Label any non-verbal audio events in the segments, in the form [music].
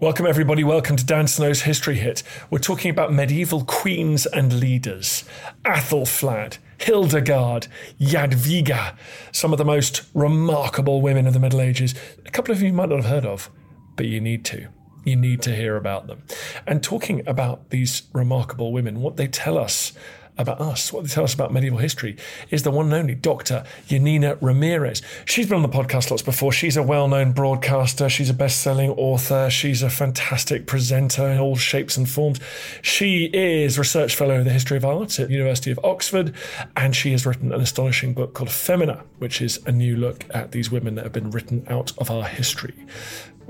Welcome, everybody. Welcome to Dan Snow's History Hit. We're talking about medieval queens and leaders Athelflaed, Hildegard, Jadwiga, some of the most remarkable women of the Middle Ages. A couple of you might not have heard of, but you need to. You need to hear about them. And talking about these remarkable women, what they tell us about us, what they tell us about medieval history, is the one and only Dr. Janina Ramirez. She's been on the podcast lots before. She's a well known broadcaster, she's a best selling author, she's a fantastic presenter in all shapes and forms. She is Research Fellow of the History of Art at the University of Oxford, and she has written an astonishing book called Femina, which is a new look at these women that have been written out of our history.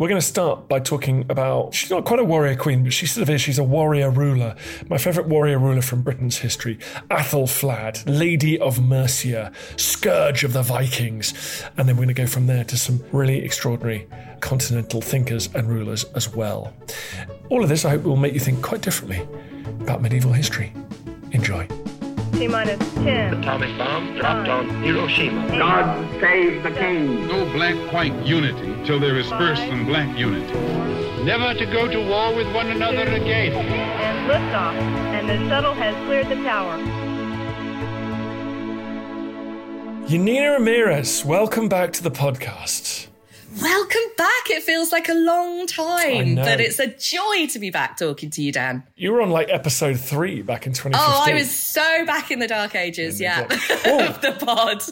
We're going to start by talking about. She's not quite a warrior queen, but she sort of is. She's a warrior ruler. My favourite warrior ruler from Britain's history Athelflaed, Lady of Mercia, Scourge of the Vikings. And then we're going to go from there to some really extraordinary continental thinkers and rulers as well. All of this, I hope, will make you think quite differently about medieval history. Enjoy. T minus 10. Atomic bomb dropped uh, on Hiroshima. God save the king. No black-white unity till there is first some black unity. Never to go to war with one another again. And liftoff. And the shuttle has cleared the tower. Janina Ramirez, welcome back to the podcast. Welcome back. It feels like a long time, but it's a joy to be back talking to you, Dan. You were on like episode three back in 2015. Oh, I was so back in the dark ages, yeah, [laughs] Oh. of the pod.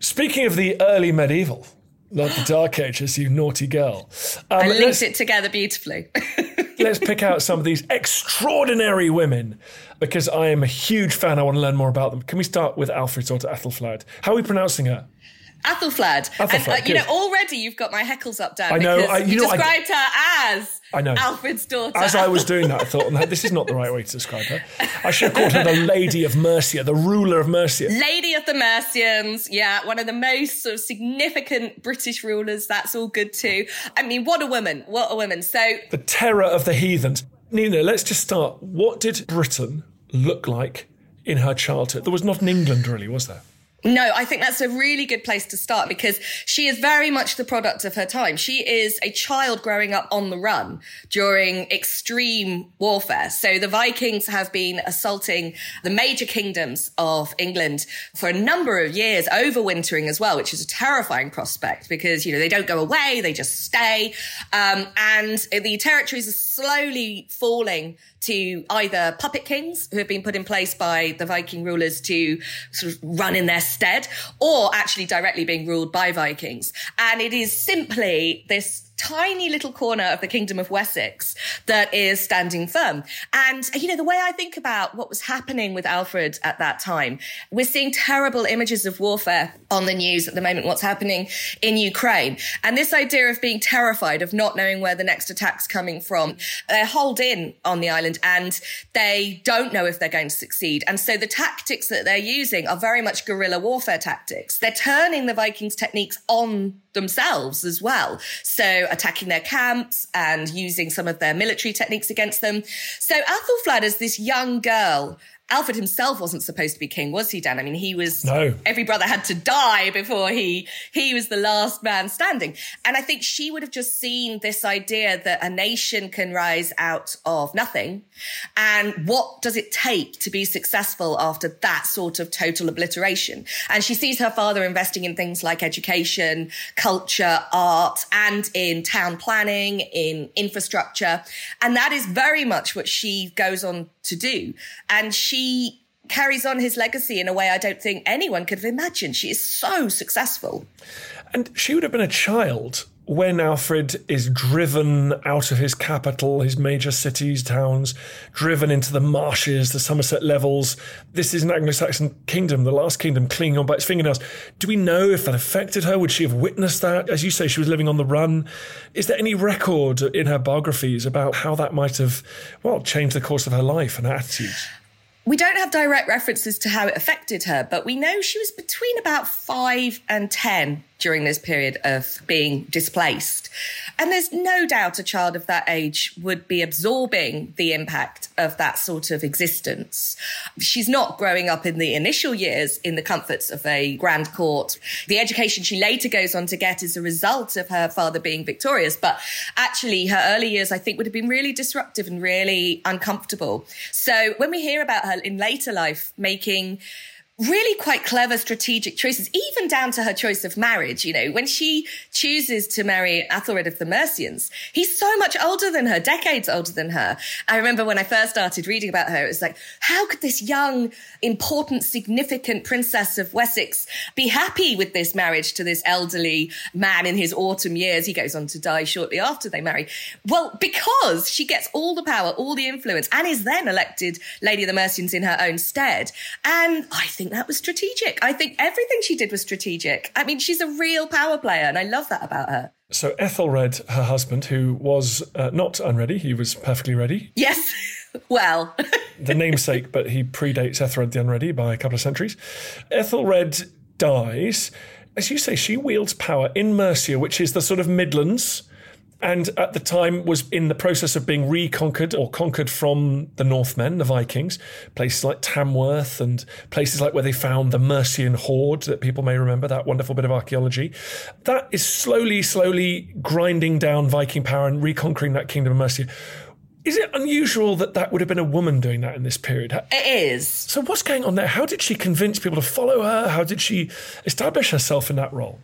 Speaking of the early medieval, not the dark ages, you naughty girl. Um, I linked it together beautifully. [laughs] let's pick out some of these extraordinary women because I am a huge fan. I want to learn more about them. Can we start with Alfred's daughter, Athelflaed? How are we pronouncing her? Athelflaed. and uh, you know, already you've got my heckles up, Dan. I know, Because I- you you, know, I- described her as I know. Alfred's daughter. As I was doing that, I thought, [laughs] no, this is not the right way to describe her. I should have called her the Lady of Mercia, the ruler of Mercia. Lady of the Mercians, yeah, one of the most sort of significant British rulers. That's all good too. I mean, what a woman! What a woman! So the terror of the heathens. Nina, let's just start. What did Britain look like in her childhood? There was not an England, really, was there? No, I think that's a really good place to start because she is very much the product of her time. She is a child growing up on the run during extreme warfare. So the Vikings have been assaulting the major kingdoms of England for a number of years, overwintering as well, which is a terrifying prospect because, you know, they don't go away, they just stay. Um, and the territories are slowly falling to either puppet kings who have been put in place by the Viking rulers to sort of run in their stead, or actually directly being ruled by Vikings. And it is simply this tiny little corner of the kingdom of Wessex that is standing firm. And, you know, the way I think about what was happening with Alfred at that time, we're seeing terrible images of warfare on the news at the moment, what's happening in Ukraine. And this idea of being terrified, of not knowing where the next attack's coming from, they're holed in on the island and they don't know if they're going to succeed. And so the tactics that they're using are very much guerrilla warfare tactics. They're turning the Vikings techniques on themselves as well. So attacking their camps and using some of their military techniques against them. So Athelflaed is this young girl Alfred himself wasn't supposed to be king, was he, Dan? I mean, he was. No. Every brother had to die before he he was the last man standing. And I think she would have just seen this idea that a nation can rise out of nothing, and what does it take to be successful after that sort of total obliteration? And she sees her father investing in things like education, culture, art, and in town planning, in infrastructure, and that is very much what she goes on to do. And she carries on his legacy in a way I don't think anyone could have imagined. She is so successful. And she would have been a child when Alfred is driven out of his capital, his major cities, towns, driven into the marshes, the Somerset levels. This is an Anglo Saxon kingdom, the last kingdom, clinging on by its fingernails. Do we know if that affected her? Would she have witnessed that? As you say, she was living on the run. Is there any record in her biographies about how that might have, well, changed the course of her life and her attitudes? We don't have direct references to how it affected her, but we know she was between about five and 10 during this period of being displaced. And there's no doubt a child of that age would be absorbing the impact of that sort of existence. She's not growing up in the initial years in the comforts of a grand court. The education she later goes on to get is a result of her father being victorious. But actually, her early years, I think, would have been really disruptive and really uncomfortable. So when we hear about her in later life making really quite clever strategic choices, even down to her choice of marriage. You know, when she chooses to marry Athelred of the Mercians, he's so much older than her, decades older than her. I remember when I first started reading about her, it was like, how could this young, important, significant princess of Wessex be happy with this marriage to this elderly man in his autumn years? He goes on to die shortly after they marry. Well, because she gets all the power, all the influence, and is then elected Lady of the Mercians in her own stead. And I think that was strategic. I think everything she did was strategic. I mean, she's a real power player, and I love that about her. So Ethelred, her husband, who was uh, not unready, he was perfectly ready. Yes. [laughs] well, [laughs] the namesake, but he predates Ethelred the Unready by a couple of centuries. Ethelred dies. As you say, she wields power in Mercia, which is the sort of Midlands and at the time was in the process of being reconquered or conquered from the Northmen, the Vikings. Places like Tamworth and places like where they found the Mercian hoard that people may remember, that wonderful bit of archaeology. That is slowly, slowly grinding down Viking power and reconquering that kingdom of Mercia. Is it unusual that that would have been a woman doing that in this period? It is. So, what's going on there? How did she convince people to follow her? How did she establish herself in that role?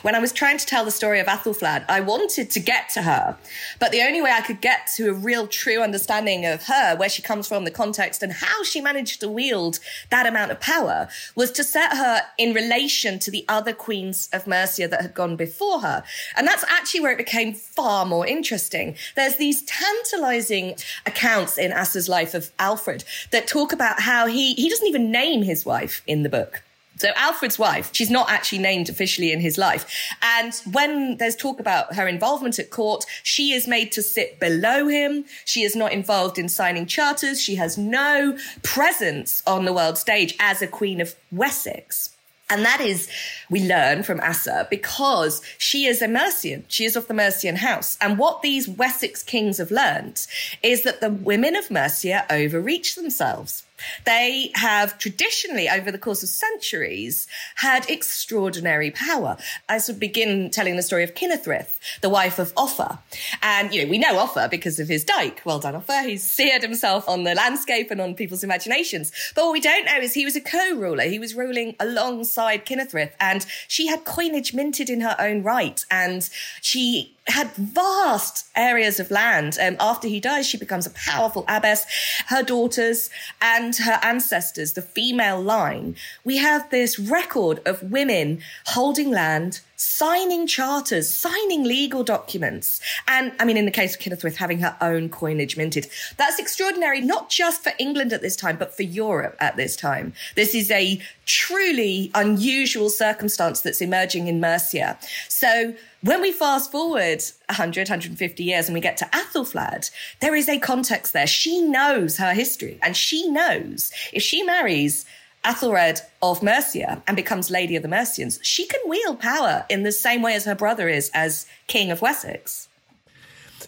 When I was trying to tell the story of Athelflaed, I wanted to get to her, but the only way I could get to a real true understanding of her, where she comes from, the context, and how she managed to wield that amount of power was to set her in relation to the other queens of Mercia that had gone before her. And that's actually where it became far more interesting. There's these tantalizing accounts in Asser's life of Alfred that talk about how he, he doesn't even name his wife in the book. So Alfred's wife, she's not actually named officially in his life. And when there's talk about her involvement at court, she is made to sit below him. She is not involved in signing charters. She has no presence on the world stage as a queen of Wessex. And that is, we learn from Asser, because she is a Mercian. She is of the Mercian house. And what these Wessex kings have learned is that the women of Mercia overreach themselves. They have traditionally, over the course of centuries, had extraordinary power. I of begin telling the story of Kynethryth, the wife of Offa. And, you know, we know Offa because of his dyke. Well done, Offa. He's seared himself on the landscape and on people's imaginations. But what we don't know is he was a co-ruler. He was ruling alongside Kynethryth and she had coinage minted in her own right. And she had vast areas of land. Um, after he dies, she becomes a powerful abbess. Her daughters and her ancestors, the female line, we have this record of women holding land, signing charters, signing legal documents. And I mean, in the case of Kynethryth, having her own coinage minted. That's extraordinary, not just for England at this time, but for Europe at this time. This is a truly unusual circumstance that's emerging in Mercia. So when we fast forward 100, 150 years and we get to Athelflaed, there is a context there. She knows her history and she knows if she marries Athelred of Mercia and becomes Lady of the Mercians, she can wield power in the same way as her brother is as King of Wessex.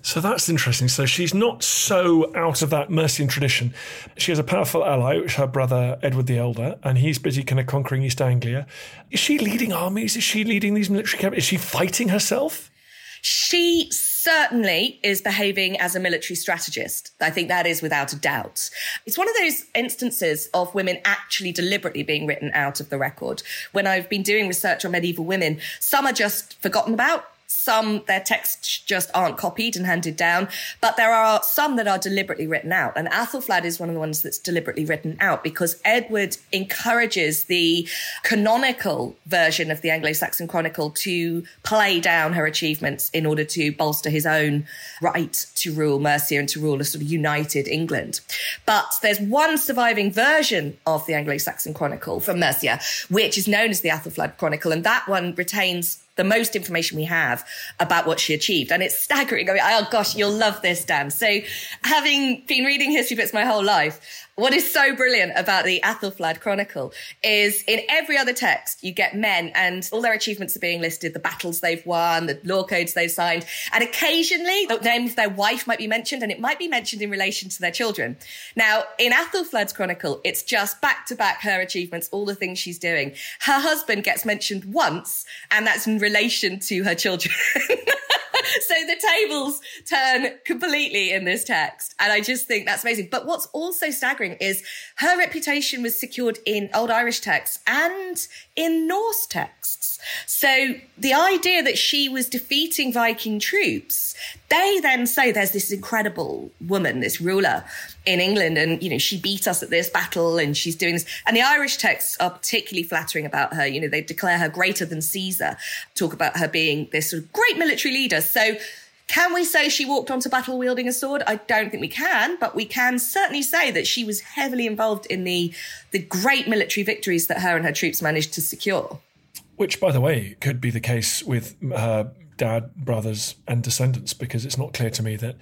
So that's interesting. So she's not so out of that Mercian tradition. She has a powerful ally, which is her brother Edward the Elder, and he's busy kind of conquering East Anglia. Is she leading armies? Is she leading these military camps? Is she fighting herself? She certainly is behaving as a military strategist. I think that is without a doubt. It's one of those instances of women actually deliberately being written out of the record. When I've been doing research on medieval women, some are just forgotten about some, their texts just aren't copied and handed down, but there are some that are deliberately written out. And Athelflaed is one of the ones that's deliberately written out because Edward encourages the canonical version of the Anglo-Saxon Chronicle to play down her achievements in order to bolster his own right to rule Mercia and to rule a sort of united England. But there's one surviving version of the Anglo-Saxon Chronicle from Mercia, which is known as the Athelflaed Chronicle. And that one retains the most information we have about what she achieved. And it's staggering. I mean, oh gosh, you'll love this, Dan. So having been reading history books my whole life, what is so brilliant about the Athelflaed Chronicle is in every other text, you get men and all their achievements are being listed, the battles they've won, the law codes they've signed. And occasionally oh, the name of their wife might be mentioned and it might be mentioned in relation to their children. Now, in Athelflaed's Chronicle, it's just back to back her achievements, all the things she's doing. Her husband gets mentioned once and that's in relation to her children. [laughs] [laughs] so the tables turn completely in this text. And I just think that's amazing. But what's also staggering is her reputation was secured in Old Irish texts and in Norse texts. So the idea that she was defeating Viking troops, they then say there's this incredible woman, this ruler in England, and you know, she beat us at this battle and she's doing this. And the Irish texts are particularly flattering about her. You know, they declare her greater than Caesar, talk about her being this sort of great military leader. So can we say she walked onto battle wielding a sword? I don't think we can, but we can certainly say that she was heavily involved in the the great military victories that her and her troops managed to secure. Which, by the way, could be the case with her dad, brothers, and descendants, because it's not clear to me that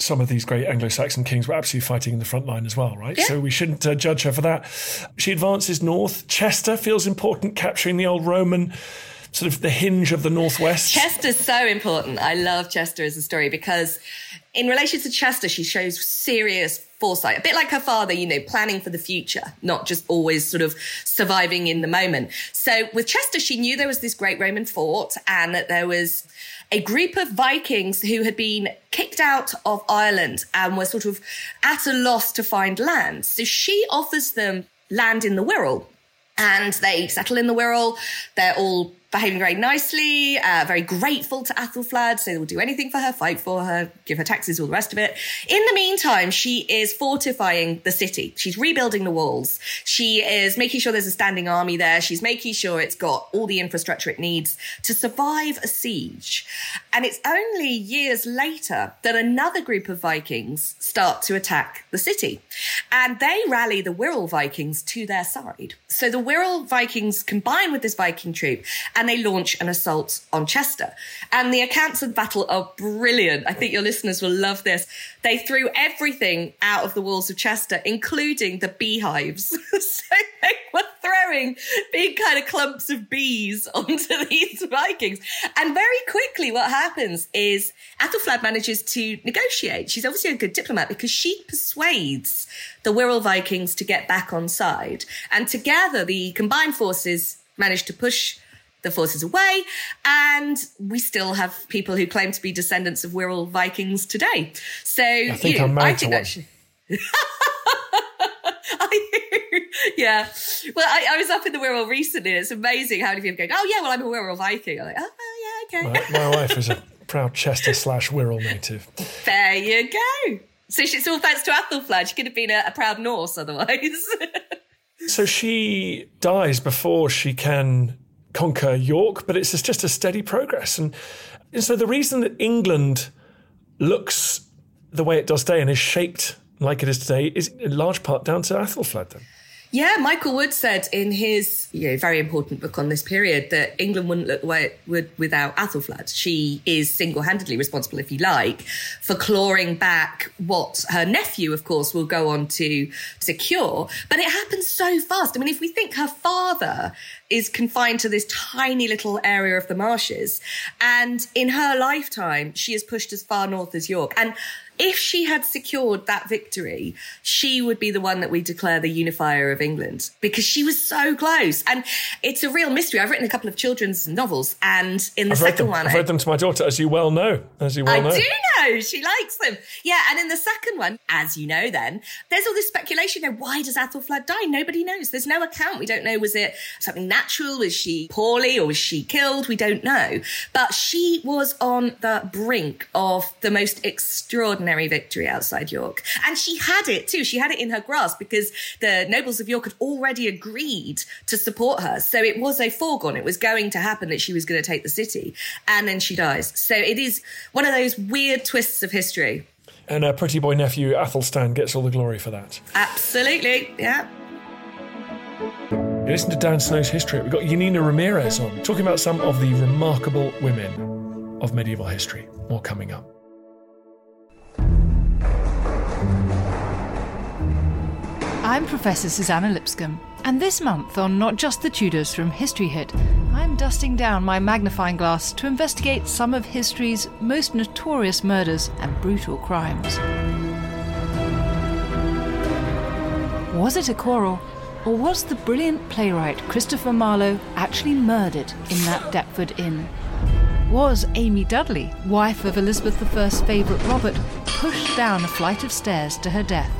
some of these great Anglo-Saxon kings were absolutely fighting in the front line as well, right? Yeah. So we shouldn't uh, judge her for that. She advances north. Chester feels important, capturing the old Roman sort of the hinge of the northwest. Chester's so important. I love Chester as a story because in relation to Chester, she shows serious foresight, a bit like her father, you know, planning for the future, not just always sort of surviving in the moment. So with Chester, she knew there was this great Roman fort and that there was a group of Vikings who had been kicked out of Ireland and were sort of at a loss to find land. So she offers them land in the Wirral and they settle in the Wirral. They're all behaving very nicely, uh, very grateful to Athelflaed, so they will do anything for her, fight for her, give her taxes, all the rest of it. In the meantime, she is fortifying the city. She's rebuilding the walls. She is making sure there's a standing army there. She's making sure it's got all the infrastructure it needs to survive a siege. And it's only years later that another group of Vikings start to attack the city. And they rally the Wirral Vikings to their side. So the Wirral Vikings combine with this Viking troop and they launch an assault on Chester. And the accounts of the battle are brilliant. I think your listeners will love this. They threw everything out of the walls of Chester, including the beehives. [laughs] so they were throwing big kind of clumps of bees [laughs] onto these Vikings. And very quickly, what happens is Athelflaed manages to negotiate. She's obviously a good diplomat because she persuades the Wirral Vikings to get back on side. And together, the combined forces manage to push the forces away, and we still have people who claim to be descendants of Wirral Vikings today. So I think you know, I'm married I think to that should- [laughs] yeah. Well, I, I, was up in the Wirral recently. It's amazing how many people go, "Oh yeah, well I'm a Wirral Viking." I'm like, "Oh yeah, okay." My, my wife is a proud Chester slash Wirral native. There you go. So it's all thanks to Athelflaed. She could have been a, a proud Norse otherwise. [laughs] so she dies before she can conquer York, but it's just a steady progress. And, and so the reason that England looks the way it does today and is shaped like it is today is in large part down to Athelflaed then. Yeah, Michael Wood said in his you know, very important book on this period that England wouldn't look the way it would without Athelflaed. She is single handedly responsible, if you like, for clawing back what her nephew, of course, will go on to secure. But it happens so fast. I mean, if we think her father is confined to this tiny little area of the marshes, and in her lifetime, she is pushed as far north as York. And if she had secured that victory, she would be the one that we declare the unifier of England because she was so close. And it's a real mystery. I've written a couple of children's novels, and in the I've second one, I've read them to my daughter, as you well know. As you well I know. I do know she likes them. Yeah, and in the second one, as you know, then there's all this speculation. Now, why does Athelflaed die? Nobody knows. There's no account. We don't know. Was it something natural? Was she poorly or was she killed? We don't know. But she was on the brink of the most extraordinary victory outside York, and she had it too. She had it in her grasp because the nobles of York had already agreed to support her. So it was a foregone. It was going to happen that she was going to take the city, and then she dies. So it is one of those weird twists of history. And her pretty boy nephew, Athelstan, gets all the glory for that. Absolutely, yeah. You listen to Dan Snow's history. We've got Janina Ramirez on, talking about some of the remarkable women of medieval history. More coming up. I'm Professor Suzannah Lipscomb, and this month on Not Just the Tudors from History Hit, I'm dusting down my magnifying glass to investigate some of history's most notorious murders and brutal crimes. Was it a quarrel, or was the brilliant playwright Christopher Marlowe actually murdered in that Deptford Inn? Was Amy Dudley, wife of Elizabeth I's favourite Robert, pushed down a flight of stairs to her death?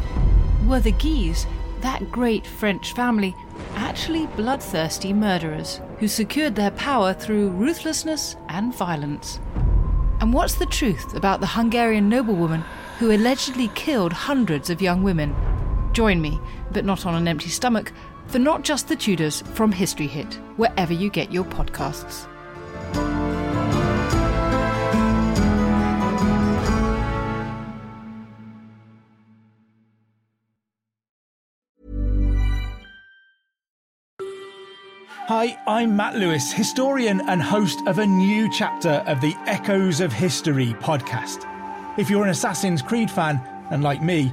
Were the Guise, that great French family, actually bloodthirsty murderers who secured their power through ruthlessness and violence? And what's the truth about the Hungarian noblewoman who allegedly killed hundreds of young women? Join me, but not on an empty stomach, for Not Just the Tudors from History Hit, wherever you get your podcasts. Hi, I'm Matt Lewis, historian and host of a new chapter of the Echoes of History podcast. If you're an Assassin's Creed fan, and like me,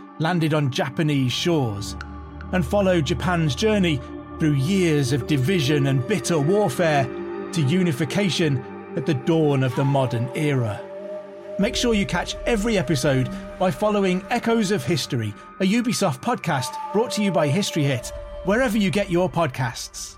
landed on Japanese shores, and follow Japan's journey through years of division and bitter warfare to unification at the dawn of the modern era. Make sure you catch every episode by following Echoes of History, a Ubisoft podcast brought to you by History Hit, wherever you get your podcasts.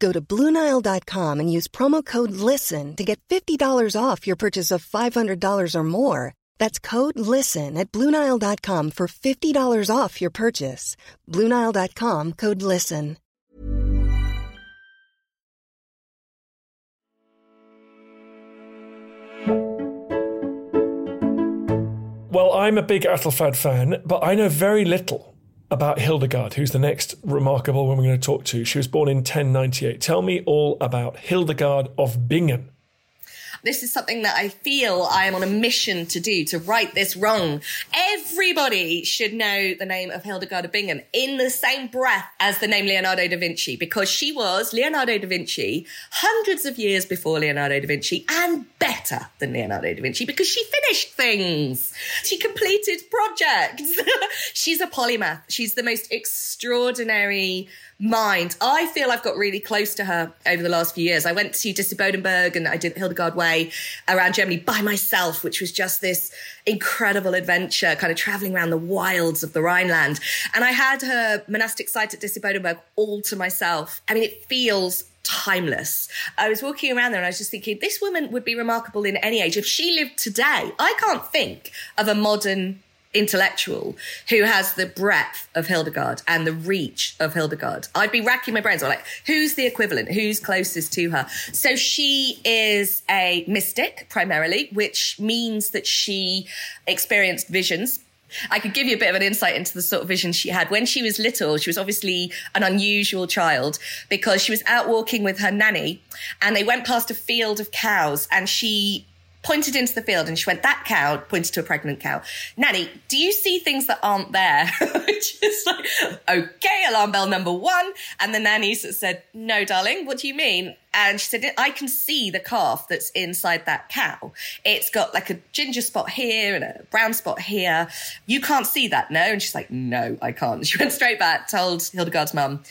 Go to Bluenile.com and use promo code LISTEN to get $50 off your purchase of $500 or more. That's code LISTEN at Bluenile.com for $50 off your purchase. Bluenile.com code LISTEN. Well, I'm a big Athelflaed fan, but I know very little about Hildegard, who's the next remarkable woman we're going to talk to. She was born in 1098. Tell me all about Hildegard of Bingen. This is something that I feel I am on a mission to do to right this wrong. Everybody should know the name of Hildegard of Bingen in the same breath as the name Leonardo da Vinci because she was Leonardo da Vinci hundreds of years before Leonardo da Vinci and better than Leonardo da Vinci because she finished things. She completed projects. [laughs] She's a polymath. She's the most extraordinary mind. I feel I've got really close to her over the last few years. I went to Disibodenberg and I did Hildegard Way around Germany by myself, which was just this incredible adventure, kind of traveling around the wilds of the Rhineland. And I had her monastic site at Disibodenberg all to myself. I mean, it feels timeless. I was walking around there and I was just thinking, this woman would be remarkable in any age. If she lived today, I can't think of a modern intellectual who has the breadth of Hildegard and the reach of Hildegard. I'd be racking my brains. I'm like, who's the equivalent? Who's closest to her? So she is a mystic primarily, which means that she experienced visions. I could give you a bit of an insight into the sort of vision she had. When she was little, she was obviously an unusual child because she was out walking with her nanny and they went past a field of cows and she pointed into the field and she went, That cow pointed to a pregnant cow. Nanny, do you see things that aren't there? [laughs] Just like, okay, alarm bell number one. And the nanny said, No, darling, what do you mean? And she said, I can see the calf that's inside that cow. It's got like a ginger spot here and a brown spot here. You can't see that, no? And she's like, No, I can't. [laughs] She went straight back, told Hildegard's mum.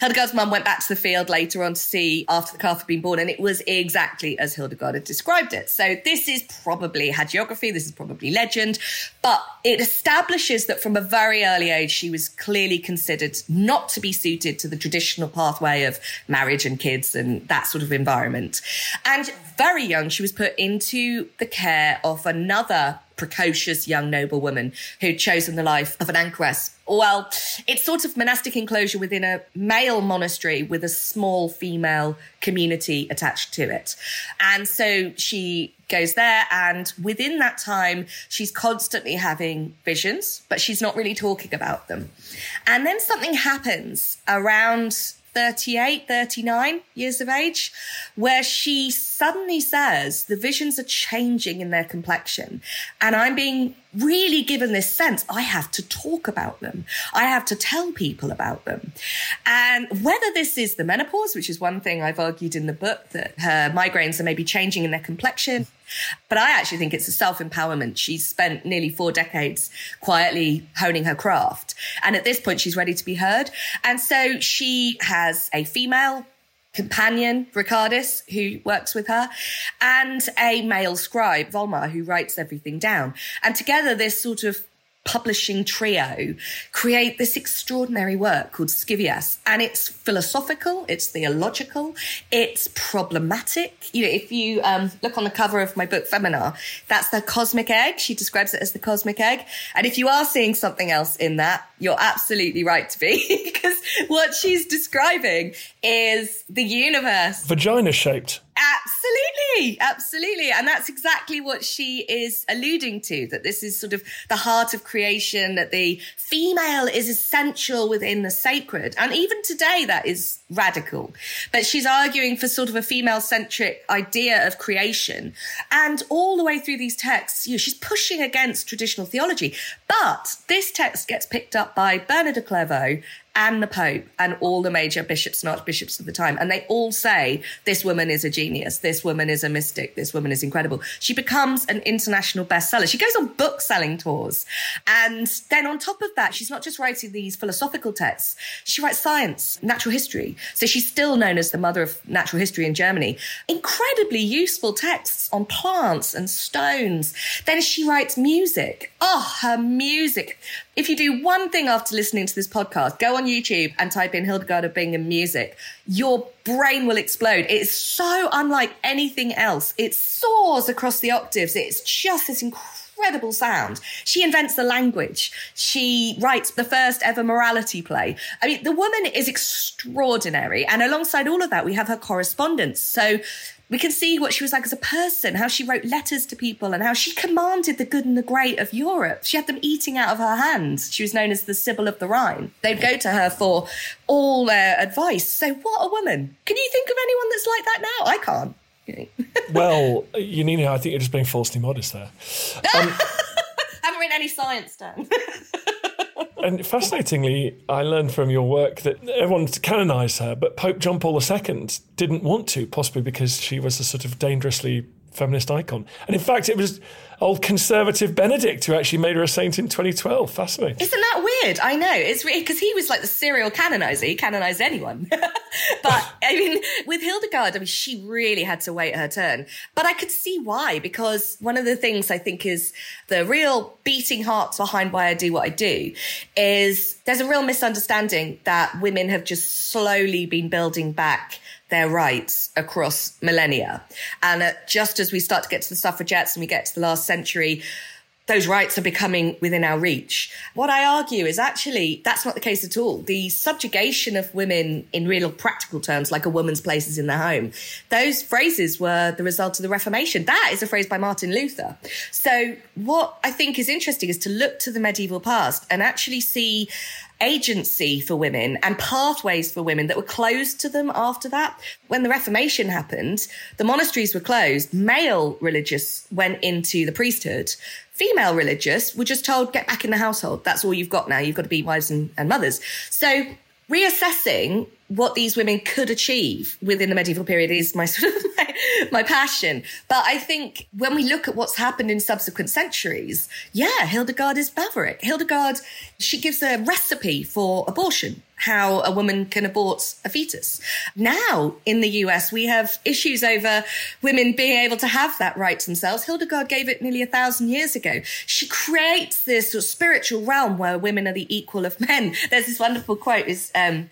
Hildegard's mum went back to the field later on to see after the calf had been born, and it was exactly as Hildegard had described it. So this is probably hagiography, this is probably legend, but it establishes that from a very early age, she was clearly considered not to be suited to the traditional pathway of marriage and kids and that sort of environment. And very young, she was put into the care of another precocious young noblewoman who'd chosen the life of an anchoress. Well, it's sort of monastic enclosure within a male monastery with a small female community attached to it. And so she goes there, and within that time, she's constantly having visions, but she's not really talking about them. And then something happens around 38, 39 years of age, where she suddenly says the visions are changing in their complexion. And I'm being really given this sense I have to talk about them. I have to tell people about them. And whether this is the menopause, which is one thing I've argued in the book, that her migraines are maybe changing in their complexion. But I actually think it's a self empowerment. She's spent nearly four decades quietly honing her craft. And at this point, she's ready to be heard. And so she has a female companion, Richardis, who works with her, and a male scribe, Volmar, who writes everything down. And together, this sort of publishing trio create this extraordinary work called Scivias. And it's philosophical, it's theological, it's problematic. You know, if you um, look on the cover of my book, Femina, that's the cosmic egg. She describes it as the cosmic egg. And if you are seeing something else in that, you're absolutely right to be, [laughs] because what she's describing is the universe. Vagina shaped. Absolutely, absolutely. And that's exactly what she is alluding to that this is sort of the heart of creation, that the female is essential within the sacred. And even today, that is radical. But she's arguing for sort of a female centric idea of creation. And all the way through these texts, you know, she's pushing against traditional theology. But this text gets picked up by Bernard of Clairvaux and the Pope and all the major bishops and archbishops of the time. And they all say, this woman is a genius. This woman is a mystic. This woman is incredible. She becomes an international bestseller. She goes on book selling tours. And then on top of that, she's not just writing these philosophical texts. She writes science, natural history. So she's still known as the mother of natural history in Germany. Incredibly useful texts on plants and stones. Then she writes music. Oh, her music. If you do one thing after listening to this podcast, go on YouTube and type in Hildegard of Bingen music. Your brain will explode. It's so unlike anything else. It soars across the octaves. It's just this incredible sound. She invents the language. She writes the first ever morality play. I mean, the woman is extraordinary. And alongside all of that, we have her correspondence. So we can see what she was like as a person, how she wrote letters to people, and how she commanded the good and the great of Europe. She had them eating out of her hands. She was known as the Sibyl of the Rhine. They'd go to her for all their advice. So, what a woman. Can you think of anyone that's like that now? I can't. [laughs] well, Janina, I think you're just being falsely modest there. Um, [laughs] haven't written any science down. [laughs] and fascinatingly, I learned from your work that everyone canonised her, but Pope John Paul II didn't want to, possibly because she was a sort of dangerously feminist icon. And in fact, it was old conservative Benedict who actually made her a saint in 2012. Fascinating. Isn't that weird? I know. It's because he was like the serial canonizer. He canonized anyone. [laughs] but I mean, with Hildegard, I mean, she really had to wait her turn. But I could see why, because one of the things I think is the real beating heart behind why I do what I do is there's a real misunderstanding that women have just slowly been building back their rights across millennia. And uh, just as we start to get to the suffragettes and we get to the last century, those rights are becoming within our reach. What I argue is actually that's not the case at all. The subjugation of women in real practical terms, like a woman's place is in the home, those phrases were the result of the Reformation. That is a phrase by Martin Luther. So what I think is interesting is to look to the medieval past and actually see agency for women and pathways for women that were closed to them after that. When the Reformation happened, the monasteries were closed, male religious went into the priesthood. Female religious were just told, get back in the household. That's all you've got now. You've got to be wives and, and mothers. So reassessing what these women could achieve within the medieval period is my [laughs] sort of my, my, passion. But I think when we look at what's happened in subsequent centuries, yeah, Hildegard is Bavaric. Hildegard, she gives a recipe for abortion, how a woman can abort a fetus. Now in the US, we have issues over women being able to have that right themselves. Hildegard gave it nearly a thousand years ago. She creates this sort of spiritual realm where women are the equal of men. There's this wonderful quote is, um,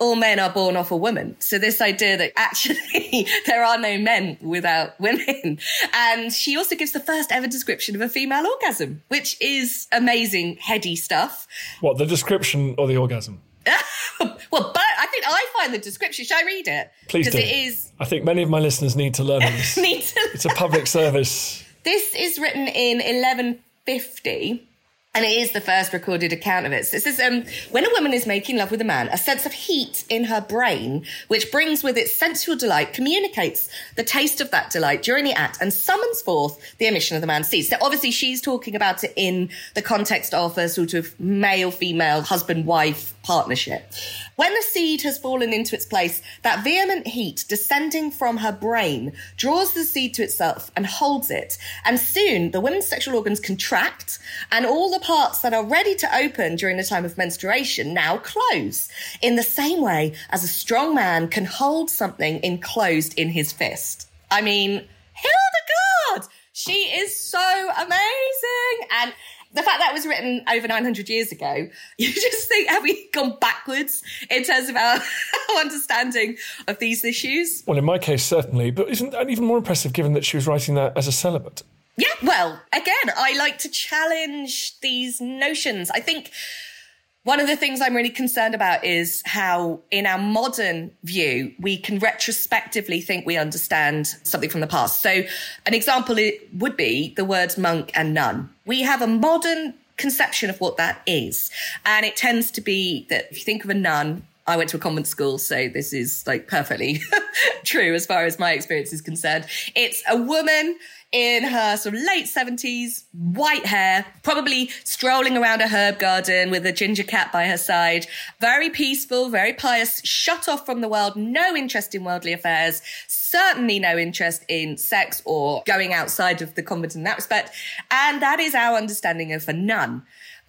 all men are born off a woman. So this idea that actually [laughs] there are no men without women. And she also gives the first ever description of a female orgasm, which is amazing, heady stuff. What, the description or the orgasm? [laughs] well, but I think I find the description. Should I read it? Please do. It is. I think many of my listeners need to learn [laughs] this. need to. It's a public service. This is written in 1150 and it is the first recorded account of it. So it says, um, when a woman is making love with a man, a sense of heat in her brain, which brings with it sensual delight, communicates the taste of that delight during the act and summons forth the emission of the man's seed. So obviously she's talking about it in the context of a sort of male-female husband-wife partnership. When the seed has fallen into its place, that vehement heat descending from her brain draws the seed to itself and holds it. And soon the woman's sexual organs contract and all the parts that are ready to open during the time of menstruation now close in the same way as a strong man can hold something enclosed in his fist. I mean, Hildegard! She is so amazing. And the fact that it was written over 900 years ago, [laughs] you just think, have we gone backwards in terms of our, our [laughs] understanding of these issues? Well, in my case, certainly. But isn't that even more impressive given that she was writing that as a celibate? Yeah, well, again, I like to challenge these notions. I think one of the things I'm really concerned about is how, in our modern view, we can retrospectively think we understand something from the past. So, an example would be the words monk and nun. We have a modern conception of what that is. And it tends to be that if you think of a nun, I went to a convent school, so this is like perfectly [laughs] true as far as my experience is concerned. It's a woman in her sort of late 70s, white hair, probably strolling around a herb garden with a ginger cat by her side. Very peaceful, very pious, shut off from the world, no interest in worldly affairs, certainly no interest in sex or going outside of the convent in that respect. And that is our understanding of a nun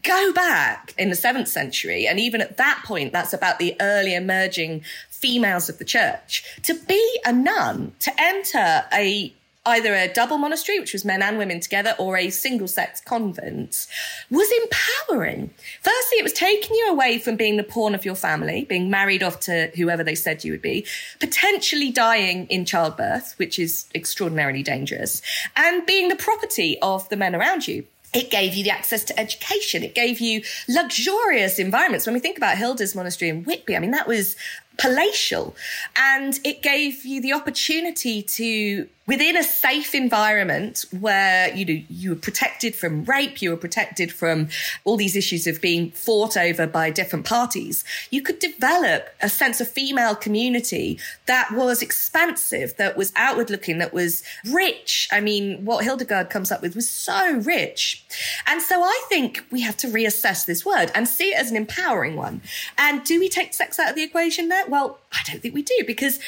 go back in the seventh century, and even at that point, that's about the early emerging females of the church. To be a nun, to enter a either a double monastery, which was men and women together, or a single sex convent, was empowering. Firstly, it was taking you away from being the pawn of your family, being married off to whoever they said you would be, potentially dying in childbirth, which is extraordinarily dangerous, and being the property of the men around you. It gave you the access to education. It gave you luxurious environments. When we think about Hilda's monastery in Whitby, I mean, that was palatial. And it gave you the opportunity to within a safe environment where you know you were protected from rape, you were protected from all these issues of being fought over by different parties, you could develop a sense of female community that was expansive, that was outward looking, that was rich. I mean, what Hildegard comes up with was so rich. And so I think we have to reassess this word and see it as an empowering one. And do we take sex out of the equation Well, I don't think we do because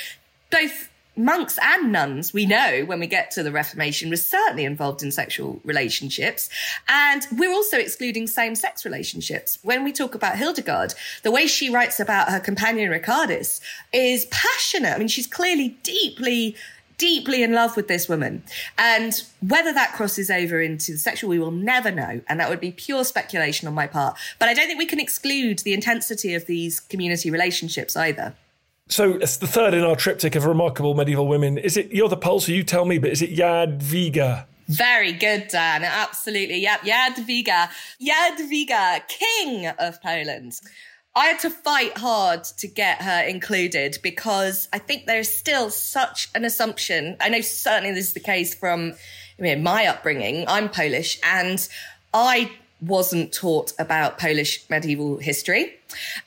both monks and nuns, we know when we get to the Reformation, were certainly involved in sexual relationships. And we're also excluding same sex relationships. When we talk about Hildegard, the way she writes about her companion Richardis is passionate. I mean, she's clearly deeply deeply in love with this woman. And whether that crosses over into the sexual, we will never know. And that would be pure speculation on my part. But I don't think we can exclude the intensity of these community relationships either. So it's the third in our triptych of remarkable medieval women. Is it you're the pulse, so you tell me, but is it Jadwiga? Very good, Dan. Absolutely. Yep. Jadwiga. Jadwiga, King of Poland. I had to fight hard to get her included because I think there's still such an assumption. I know certainly this is the case from I mean, my upbringing. I'm Polish and I wasn't taught about Polish medieval history.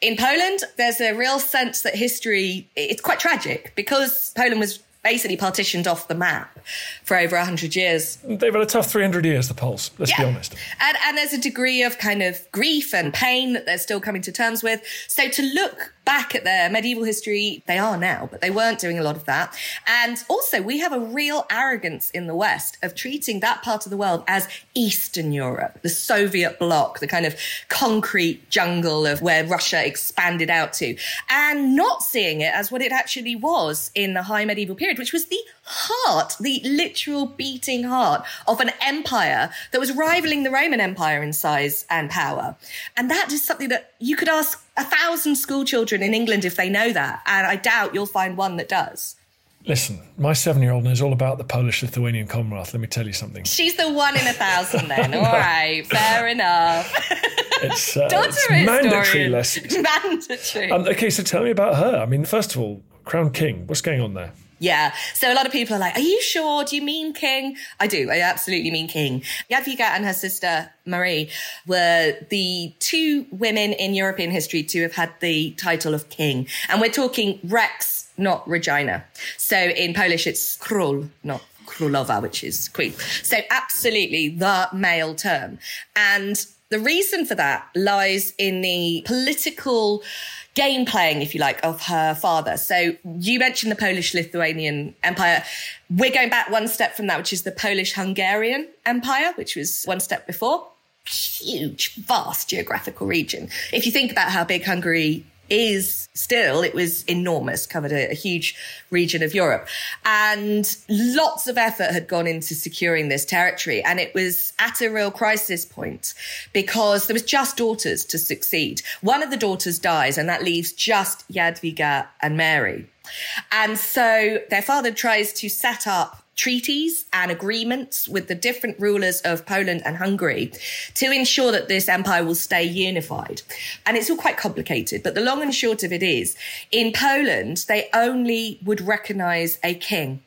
In Poland, there's a real sense that history, it's quite tragic because Poland was basically partitioned off the map for over 100 years. They've had a tough 300 years, the Poles, let's yeah. be honest. And, and there's a degree of kind of grief and pain that they're still coming to terms with. So to look back at their medieval history, they are now, but they weren't doing a lot of that. And also, we have a real arrogance in the West of treating that part of the world as Eastern Europe, the Soviet bloc, the kind of concrete jungle of where Russia expanded out to, and not seeing it as what it actually was in the high medieval period, which was the heart, the literal beating heart of an empire that was rivaling the Roman Empire in size and power. And that is something that you could ask a thousand school children in England if they know that. And I doubt you'll find one that does. Listen, my seven year old knows all about the Polish Lithuanian Commonwealth. Let me tell you something. She's the one in a thousand then. [laughs] All right, fair enough. It's, uh, it's mandatory lessons. [laughs] Mandatory. Um, okay, so tell me about her. I mean, first of all, Crown King, what's going on there? Yeah. So a lot of people are like, are you sure? Do you mean King? I do. I absolutely mean King. Jadwiga and her sister Marie were the two women in European history to have had the title of King. And we're talking Rex, not Regina. So in Polish, it's Król, not Królowa, which is queen. So absolutely the male term. And the reason for that lies in the political game playing, if you like, of her father. So you mentioned the Polish Lithuanian Empire. We're going back one step from that, which is the Polish Hungarian Empire, which was one step before. Huge, vast geographical region. If you think about how big Hungary is still, it was enormous, covered a, a, huge region of Europe. And lots of effort had gone into securing this territory. And it was at a real crisis point because there was just daughters to succeed. One of the daughters dies, and that leaves just Jadwiga and Mary. And so their father tries to set up treaties and agreements with the different rulers of Poland and Hungary to ensure that this empire will stay unified. And it's all quite complicated, but the long and short of it is in Poland, they only would recognize a king.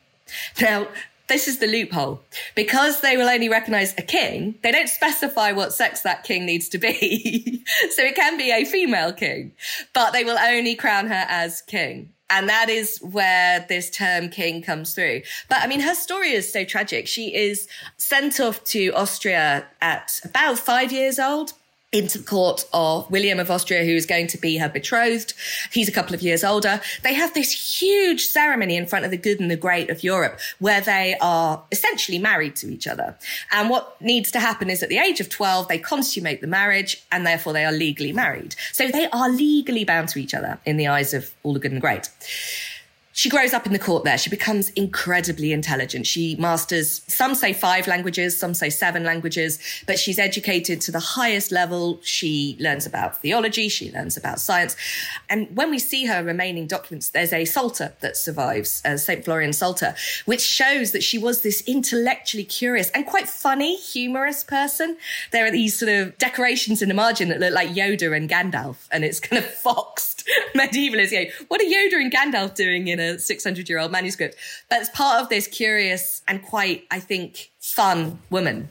Now, this is the loophole. Because they will only recognize a king, they don't specify what sex that king needs to be. [laughs] so it can be a female king, but they will only crown her as king. And that is where this term king comes through. But I mean, her story is so tragic. She is sent off to Austria at about five years old into the court of William of Austria, who is going to be her betrothed. He's a couple of years older. They have this huge ceremony in front of the good and the great of Europe where they are essentially married to each other. And what needs to happen is at the age of 12, they consummate the marriage and therefore they are legally married. So they are legally bound to each other in the eyes of all the good and great. She grows up in the court there. She becomes incredibly intelligent. She masters, some say five languages, some say seven languages, but she's educated to the highest level. She learns about theology, she learns about science. And when we see her remaining documents, there's a psalter that survives, uh, St. Florian Psalter, which shows that she was this intellectually curious and quite funny, humorous person. There are these sort of decorations in the margin that look like Yoda and Gandalf, and it's kind of foxed [laughs] medievalists. You know, what are Yoda and Gandalf doing in a 600 year old manuscript. But it's part of this curious and quite, I think, fun woman.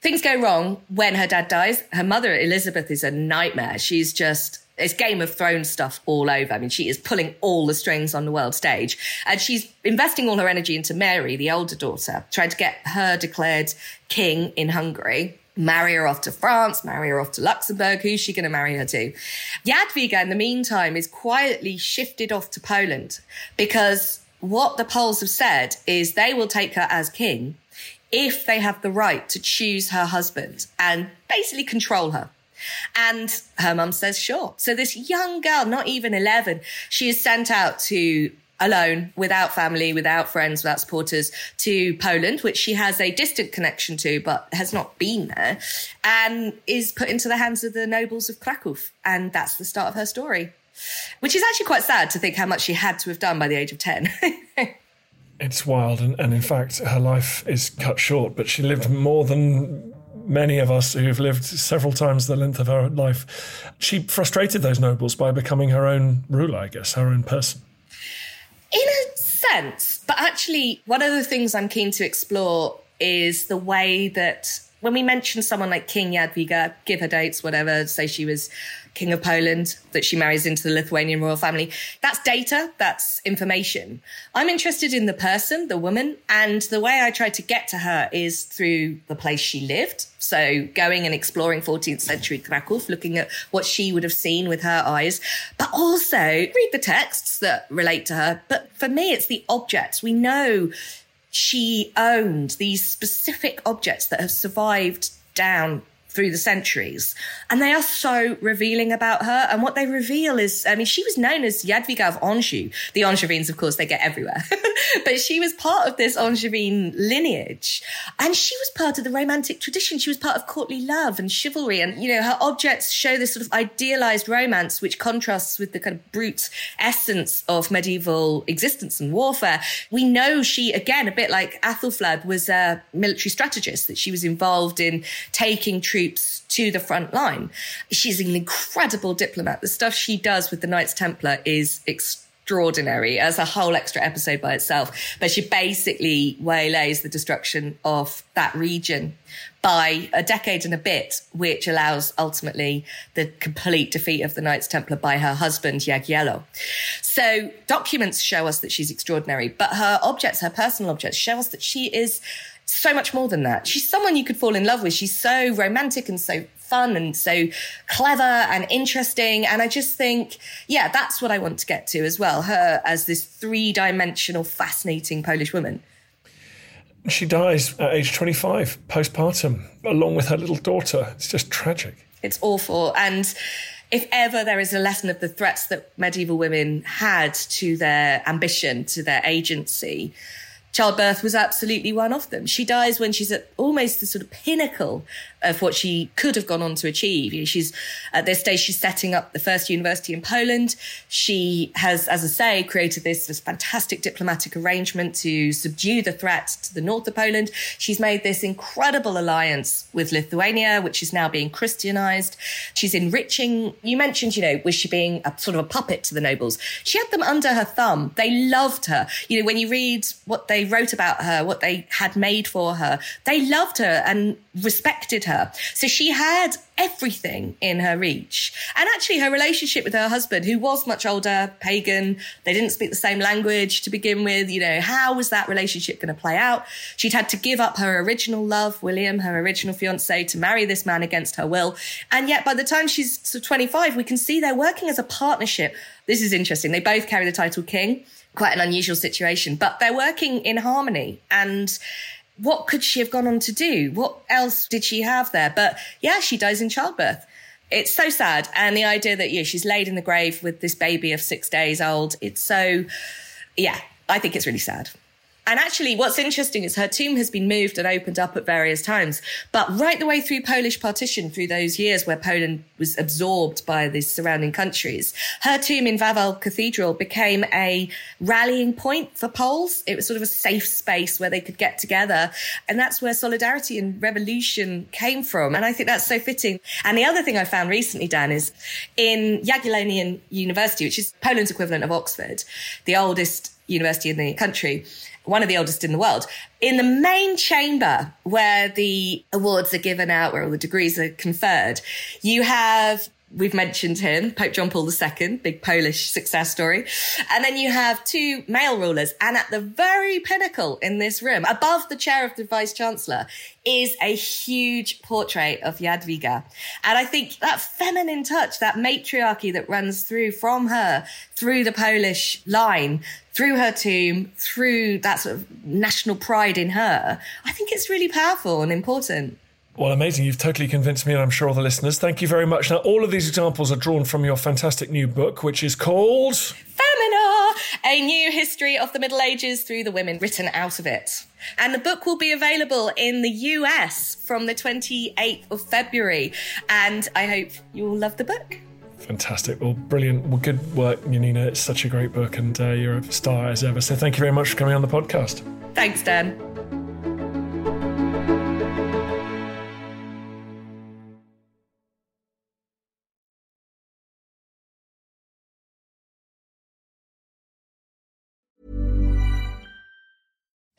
Things go wrong when her dad dies. Her mother, Elizabeth, is a nightmare. She's just, it's Game of Thrones stuff all over. I mean, she is pulling all the strings on the world stage. And she's investing all her energy into Mary, the older daughter, trying to get her declared king in Hungary marry her off to France, marry her off to Luxembourg. Who's she going to marry her to? Jadwiga, in the meantime, is quietly shifted off to Poland because what the Poles have said is they will take her as king if they have the right to choose her husband and basically control her. And her mum says, sure. So this young girl, not even 11, she is sent out to alone, without family, without friends, without supporters to Poland, which she has a distant connection to, but has not been there, and is put into the hands of the nobles of Krakow. And that's the start of her story, which is actually quite sad to think how much she had to have done by the age of 10. [laughs] it's wild. And, and in fact, her life is cut short, but she lived more than many of us who've lived several times the length of her life. She frustrated those nobles by becoming her own ruler, I guess, her own person. In a sense, but actually, one of the things I'm keen to explore is the way that when we mention someone like King Jadwiga, give her dates, whatever, say she was King of Poland, that she marries into the Lithuanian royal family, that's data, that's information. I'm interested in the person, the woman, and the way I try to get to her is through the place she lived. So going and exploring 14th century Krakow, looking at what she would have seen with her eyes, but also read the texts that relate to her. But for me, it's the objects. We know she owned these specific objects that have survived down through the centuries. And they are so revealing about her. And what they reveal is, I mean, she was known as Jadwiga of Anjou. The Angevins, of course, they get everywhere. [laughs] but she was part of this Angevin lineage. And she was part of the romantic tradition. She was part of courtly love and chivalry. And, you know, her objects show this sort of idealized romance, which contrasts with the kind of brute essence of medieval existence and warfare. We know she, again, a bit like Æthelflæd, was a military strategist, that she was involved in taking troops troops to the front line. She's an incredible diplomat. The stuff she does with the Knights Templar is extraordinary as a whole extra episode by itself. But she basically waylays the destruction of that region by a decade and a bit, which allows ultimately the complete defeat of the Knights Templar by her husband, Jagiello. So documents show us that she's extraordinary, but her objects, her personal objects, show us that she is so much more than that. She's someone you could fall in love with. She's so romantic and so fun and so clever and interesting. And I just think, yeah, that's what I want to get to as well. Her as this three dimensional, fascinating Polish woman. She dies at age 25, postpartum, along with her little daughter. It's just tragic. It's awful. And if ever there is a lesson of the threats that medieval women had to their ambition, to their agency, childbirth was absolutely one of them. She dies when she's at almost the sort of pinnacle of what she could have gone on to achieve. She's at this stage, she's setting up the first university in Poland. She has, as I say, created this, this fantastic diplomatic arrangement to subdue the threat to the north of Poland. She's made this incredible alliance with Lithuania, which is now being Christianized. She's enriching. You mentioned, you know, was she being a sort of a puppet to the nobles? She had them under her thumb. They loved her. You know, when you read what they wrote about her, what they had made for her, they loved her and respected her. So she had everything in her reach. And actually, her relationship with her husband, who was much older, pagan, they didn't speak the same language to begin with. You know, how was that relationship going to play out? She'd had to give up her original love, William, her original fiance, to marry this man against her will. And yet, by the time she's 25, we can see they're working as a partnership. This is interesting. They both carry the title king. Quite an unusual situation, but they're working in harmony. And what could she have gone on to do? What else did she have there? But yeah, she dies in childbirth. It's so sad. And the idea that, yeah, she's laid in the grave with this baby of six days old. It's so yeah, I think it's really sad. And actually, what's interesting is her tomb has been moved and opened up at various times. But right the way through Polish partition, through those years where Poland was absorbed by the surrounding countries, her tomb in Wawel Cathedral became a rallying point for Poles. It was sort of a safe space where they could get together. And that's where solidarity and revolution came from. And I think that's so fitting. And the other thing I found recently, Dan, is in Jagiellonian University, which is Poland's equivalent of Oxford, the oldest university in the country one of the oldest in the world. In the main chamber where the awards are given out, where all the degrees are conferred, you have We've mentioned him, Pope John Paul II, big Polish success story. And then you have two male rulers. And at the very pinnacle in this room, above the chair of the vice chancellor, is a huge portrait of Jadwiga. And I think that feminine touch, that matriarchy that runs through from her, through the Polish line, through her tomb, through that sort of national pride in her, I think it's really powerful and important. Well, amazing. You've totally convinced me, and I'm sure all the listeners. Thank you very much. Now, all of these examples are drawn from your fantastic new book, which is called Femina, a new history of the Middle Ages through the women written out of it. And the book will be available in the US from the 28th of February. And I hope you will love the book. Fantastic. Well, brilliant. Well, good work, Janina. It's such a great book, and uh, you're a star as ever. So thank you very much for coming on the podcast. Thanks, Dan.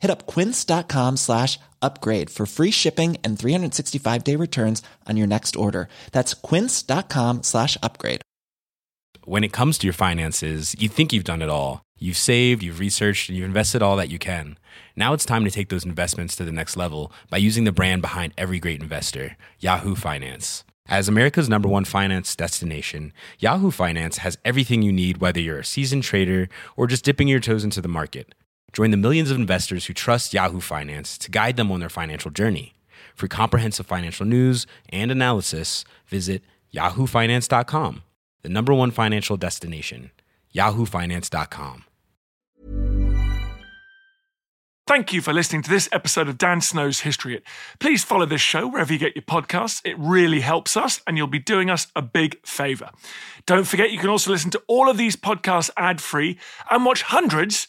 Hit up quince.com slash upgrade for free shipping and 365 day returns on your next order. That's quince.com slash upgrade. When it comes to your finances, you think you've done it all. You've saved, you've researched, and you've invested all that you can. Now it's time to take those investments to the next level by using the brand behind every great investor, Yahoo Finance. As America's number one finance destination, Yahoo Finance has everything you need, whether you're a seasoned trader or just dipping your toes into the market. Join the millions of investors who trust Yahoo Finance to guide them on their financial journey. For comprehensive financial news and analysis, visit yahoofinance.com, the number one financial destination, yahoofinance.com. Thank you for listening to this episode of Dan Snow's History Hit. Please follow this show wherever you get your podcasts. It really helps us, and you'll be doing us a big favour. Don't forget, you can also listen to all of these podcasts ad free and watch hundreds